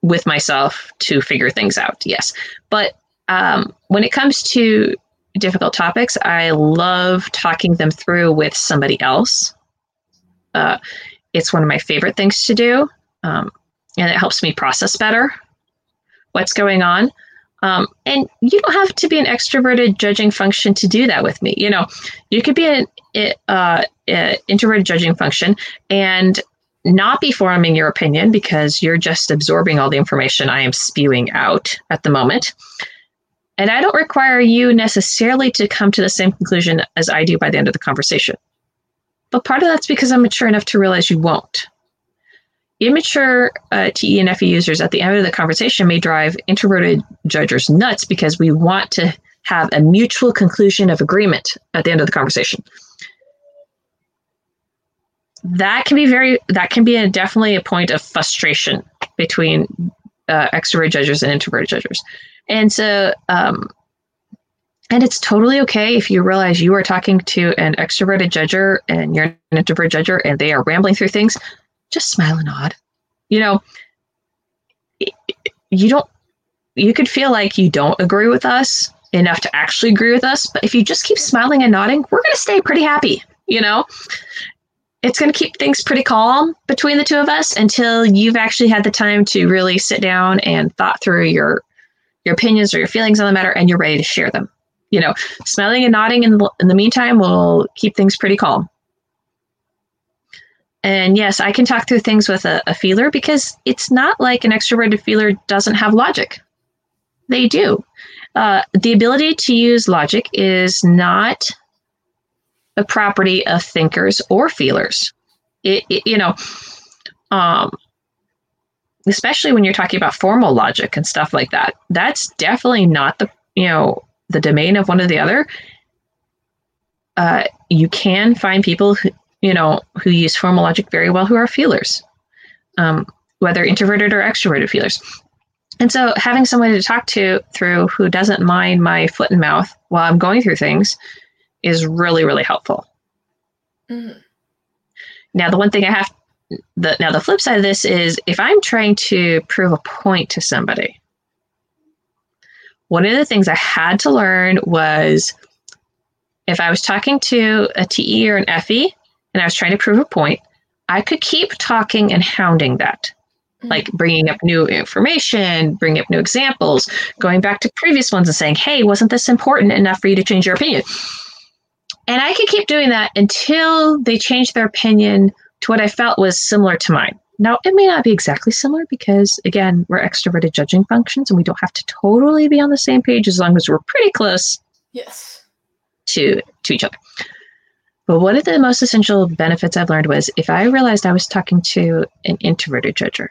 with myself to figure things out. Yes. But um, when it comes to difficult topics, I love talking them through with somebody else. Uh, it's one of my favorite things to do, um, and it helps me process better what's going on. Um, and you don't have to be an extroverted judging function to do that with me. You know, you could be an uh, introverted judging function and not be forming your opinion because you're just absorbing all the information I am spewing out at the moment. And I don't require you necessarily to come to the same conclusion as I do by the end of the conversation. But part of that's because I'm mature enough to realize you won't. Immature uh, TE and FE users at the end of the conversation may drive introverted judges nuts because we want to have a mutual conclusion of agreement at the end of the conversation. That can be very, that can be a, definitely a point of frustration between uh, extroverted judges and introverted judges. And so um, and it's totally okay if you realize you are talking to an extroverted judger and you're an introvert judger and they are rambling through things. Just smile and nod. You know, you don't, you could feel like you don't agree with us enough to actually agree with us. But if you just keep smiling and nodding, we're going to stay pretty happy, you know? It's going to keep things pretty calm between the two of us until you've actually had the time to really sit down and thought through your your opinions or your feelings on the matter and you're ready to share them. You know, smiling and nodding in the, in the meantime will keep things pretty calm. And yes, I can talk through things with a, a feeler because it's not like an extroverted feeler doesn't have logic. They do. Uh, the ability to use logic is not a property of thinkers or feelers. It, it, you know, um, especially when you're talking about formal logic and stuff like that. That's definitely not the you know the domain of one or the other. Uh, you can find people who you know who use formal logic very well who are feelers, um, whether introverted or extroverted feelers. And so having someone to talk to through who doesn't mind my foot and mouth while I'm going through things is really, really helpful. Mm-hmm. Now, the one thing I have, the, now the flip side of this is if I'm trying to prove a point to somebody, one of the things I had to learn was if I was talking to a TE or an FE and I was trying to prove a point, I could keep talking and hounding that Mm-hmm. like bringing up new information, bringing up new examples, going back to previous ones and saying, hey, wasn't this important enough for you to change your opinion? And I could keep doing that until they changed their opinion to what I felt was similar to mine. Now, it may not be exactly similar because, again, we're extroverted judging functions and we don't have to totally be on the same page as long as we're pretty close yes. to, to each other. But one of the most essential benefits I've learned was if I realized I was talking to an introverted judger,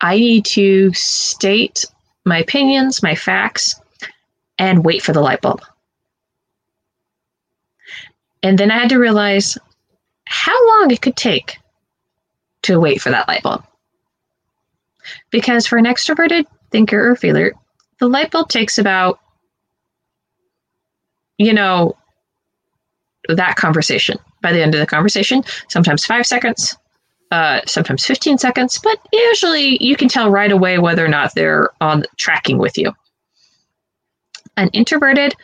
I need to state my opinions, my facts, and wait for the light bulb. And then I had to realize how long it could take to wait for that light bulb. Because for an extroverted thinker or feeler, the light bulb takes about, you know, that conversation. By the end of the conversation, sometimes five seconds, uh, sometimes 15 seconds, but usually you can tell right away whether or not they're on tracking with you. An introverted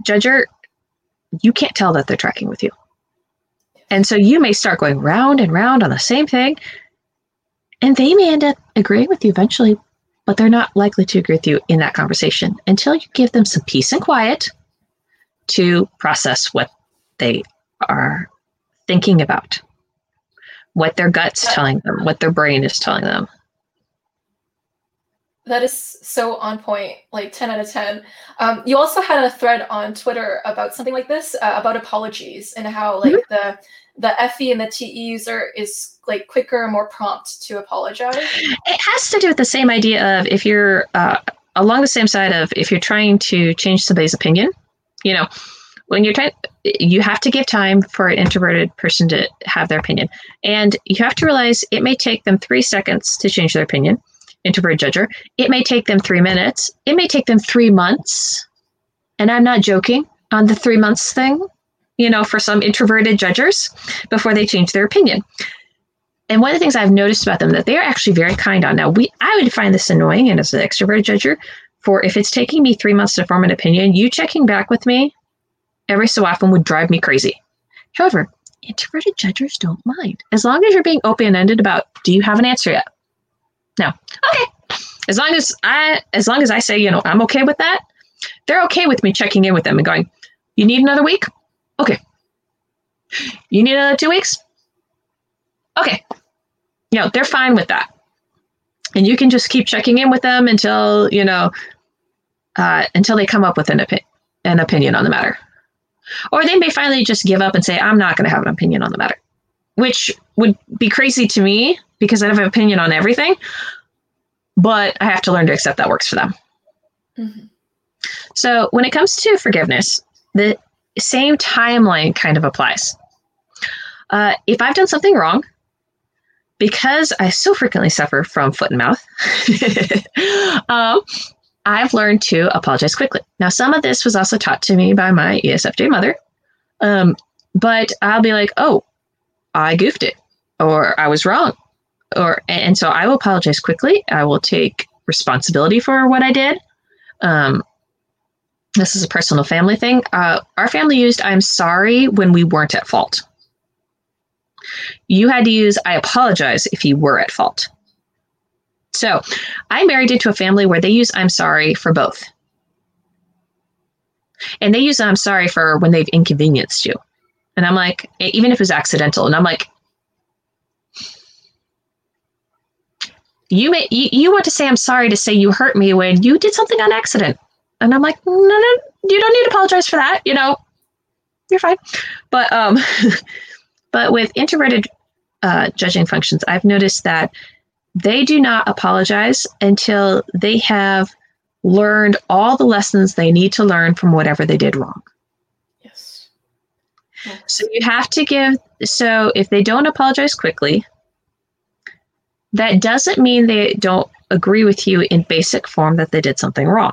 judger, you can't tell that they're tracking with you. And so you may start going round and round on the same thing, and they may end up agreeing with you eventually, but they're not likely to agree with you in that conversation until you give them some peace and quiet to process what they are thinking about what their gut's telling them, what their brain is telling them. That is so on point, like 10 out of 10. Um, you also had a thread on Twitter about something like this, uh, about apologies and how like mm-hmm. the the FE and the TE user is like quicker and more prompt to apologize. It has to do with the same idea of if you're uh, along the same side of if you're trying to change somebody's opinion, you know, when you're trying you have to give time for an introverted person to have their opinion and you have to realize it may take them three seconds to change their opinion introverted judger. It may take them three minutes. It may take them three months. And i'm not joking on the three months thing you know for some introverted judgers before they change their opinion. And one of the things i've noticed about them that they're actually very kind on. Now we i would find this annoying and as an extroverted judger for if it's taking me three months to form an opinion you checking back with me every so often would drive me crazy. However, introverted judgers don't mind. As long as you're being open ended about do you have an answer yet? No. Okay. As long as I as long as I say, you know, I'm okay with that, they're okay with me checking in with them and going, You need another week? Okay. You need another two weeks? Okay. You know, they're fine with that. And you can just keep checking in with them until, you know, uh, until they come up with an, opi- an opinion on the matter. Or they may finally just give up and say, I'm not going to have an opinion on the matter, which would be crazy to me because I have an opinion on everything. But I have to learn to accept that works for them. Mm-hmm. So when it comes to forgiveness, the same timeline kind of applies. Uh, if I've done something wrong, because I so frequently suffer from foot and mouth, um, I've learned to apologize quickly. Now, some of this was also taught to me by my ESFJ mother, um, but I'll be like, oh, I goofed it, or I was wrong, or and so I will apologize quickly. I will take responsibility for what I did, um, this is a personal family thing. Uh, our family used I'm sorry when we weren't at fault. You had to use I apologize if you were at fault. So I married into a family where they use I'm sorry for both. And they use I'm sorry for when they've inconvenienced you. And I'm like, even if it was accidental, and I'm like, you may you, you want to say I'm sorry to say you hurt me when you did something on accident. And I'm like, no, no, you don't need to apologize for that. You know, you're fine. But um, but with introverted uh, judging functions, I've noticed that they do not apologize until they have learned all the lessons they need to learn from whatever they did wrong. So you have to give. So if they don't apologize quickly, that doesn't mean they don't agree with you in basic form that they did something wrong.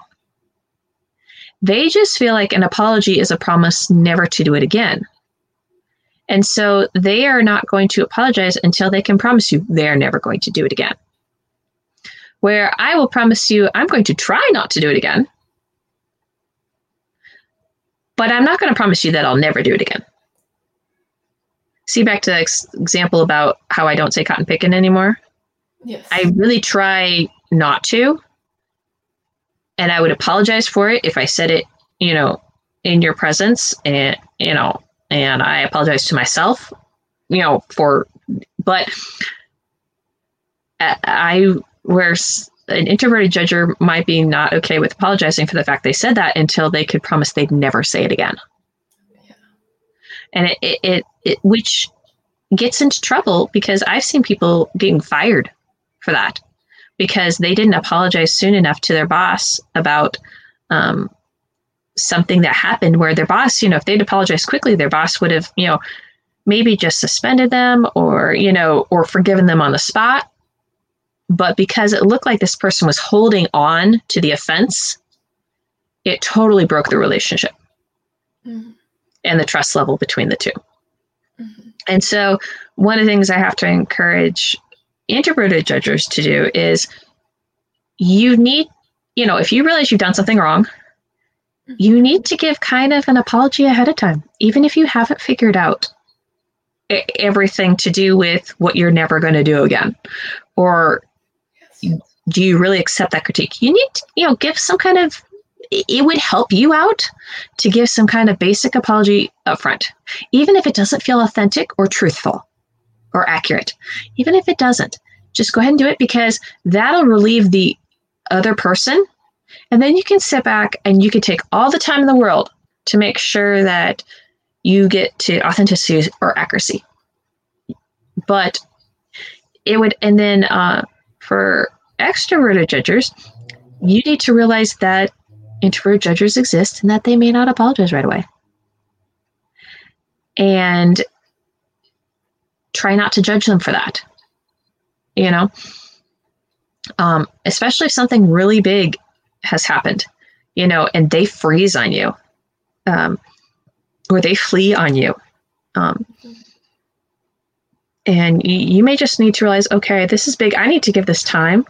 They just feel like an apology is a promise never to do it again. And so they are not going to apologize until they can promise you they're never going to do it again. Where I will promise you I'm going to try not to do it again, but I'm not going to promise you that I'll never do it again. See back to the ex- example about how I don't say cotton picking anymore. Yes. I really try not to, and I would apologize for it if I said it, you know, in your presence, and you know, and I apologize to myself, you know, for, but I where an introverted judger might be not okay with apologizing for the fact they said that until they could promise they'd never say it again. And it, it, it, it which gets into trouble because I've seen people getting fired for that because they didn't apologize soon enough to their boss about um, something that happened where their boss, you know, if they'd apologized quickly, their boss would have, you know, maybe just suspended them or, you know, or forgiven them on the spot. But because it looked like this person was holding on to the offense, it totally broke the relationship mm-hmm. And the trust level between the 2 mm-hmm. And so, one of the things I have to encourage introverted judges to do is you need, you know, if you realize you've done something wrong, you need to give kind of an apology ahead of time, even if you haven't figured out everything to do with what you're never going to do again. Or do you really accept that critique? You need to, you know, give some kind of it would help you out to give some kind of basic apology upfront, even if it doesn't feel authentic or truthful or accurate. Even if it doesn't, just go ahead and do it because that'll relieve the other person. And then you can sit back and you can take all the time in the world to make sure that you get to authenticity or accuracy. But it would, and then uh, for extroverted judges, you need to realize that introvert judges exist and that they may not apologize right away. And try not to judge them for that. You know, um, especially if something really big has happened, you know, and they freeze on you, um, or they flee on you. Um, and you, you may just need to realize, okay, this is big. I need to give this time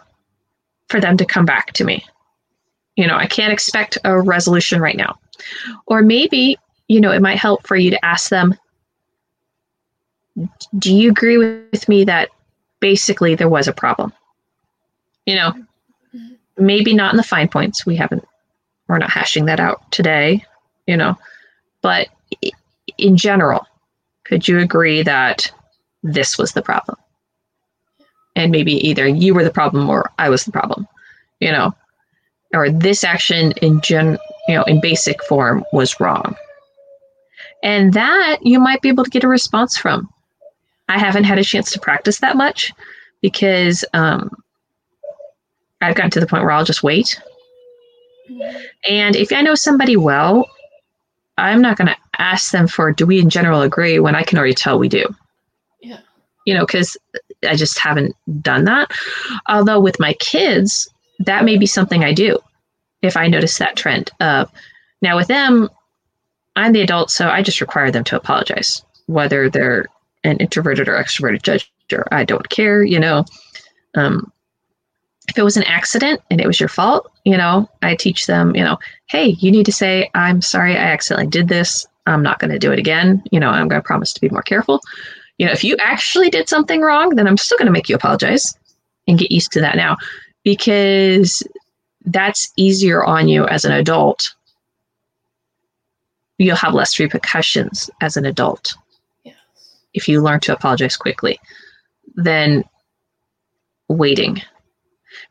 for them to come back to me. You know, I can't expect a resolution right now. Or maybe, you know, it might help for you to ask them, do you agree with me that basically there was a problem? You know, maybe not in the fine points. We haven't, we're not hashing that out today, you know, but in general, could you agree that this was the problem? And maybe either you were the problem or I was the problem, you know, or this action in gen, you know, in basic form was wrong. And that you might be able to get a response from. I haven't had a chance to practice that much because um, I've gotten to the point where I'll just wait. And if I know somebody well, I'm not going to ask them for, do we in general agree when I can already tell we do? Yeah. You know, because I just haven't done that. Although with my kids, that may be something I do if I notice that trend. Uh, now with them, I'm the adult, so I just require them to apologize, whether they're an introverted or extroverted judge, or I don't care, you know. Um, if it was an accident and it was your fault, you know, I teach them, you know, hey, you need to say, I'm sorry, I accidentally did this. I'm not going to do it again. You know, I'm going to promise to be more careful. You know, if you actually did something wrong, then I'm still going to make you apologize and get used to that now because that's easier on you as an adult. You'll have less repercussions as an adult yes. if you learn to apologize quickly than waiting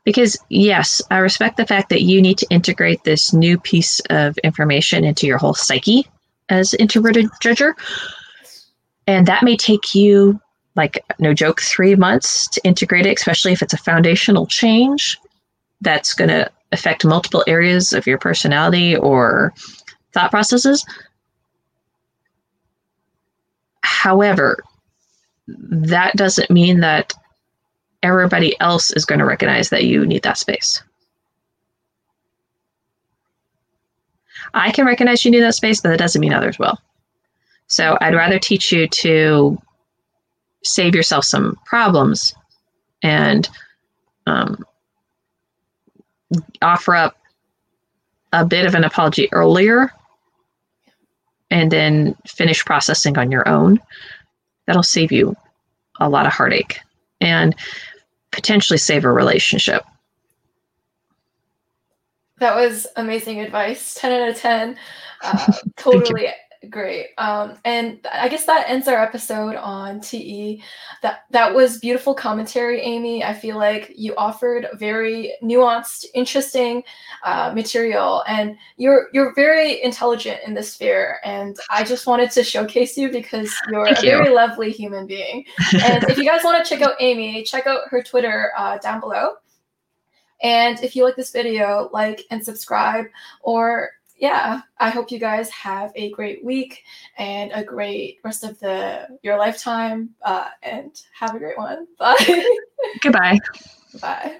because yes i respect the fact that you need to integrate this new piece of information into your whole psyche as introverted judger and that may take you like no joke three months to integrate it especially if it's a foundational change that's going to affect multiple areas of your personality or thought processes however that doesn't mean that everybody else is going to recognize that you need that space. I can recognize you need that space, but that doesn't mean others will. So I'd rather teach you to save yourself some problems and um, offer up a bit of an apology earlier and then finish processing on your own. That'll save you a lot of heartache. And potentially save a relationship. That was amazing advice. 10 out of 10. Uh, totally great. Um, and I guess that ends our episode on TE. That that was beautiful commentary, Amy. I feel like you offered very nuanced, interesting uh, material, and you're you're very intelligent in this sphere. And I just wanted to showcase you because you're Thank a you. very lovely human being. and if you guys want to check out Amy, check out her Twitter uh, down below. And if you like this video, like and subscribe, or yeah, I hope you guys have a great week and a great rest of the your lifetime. Uh, and have a great one. Bye. Goodbye. Bye.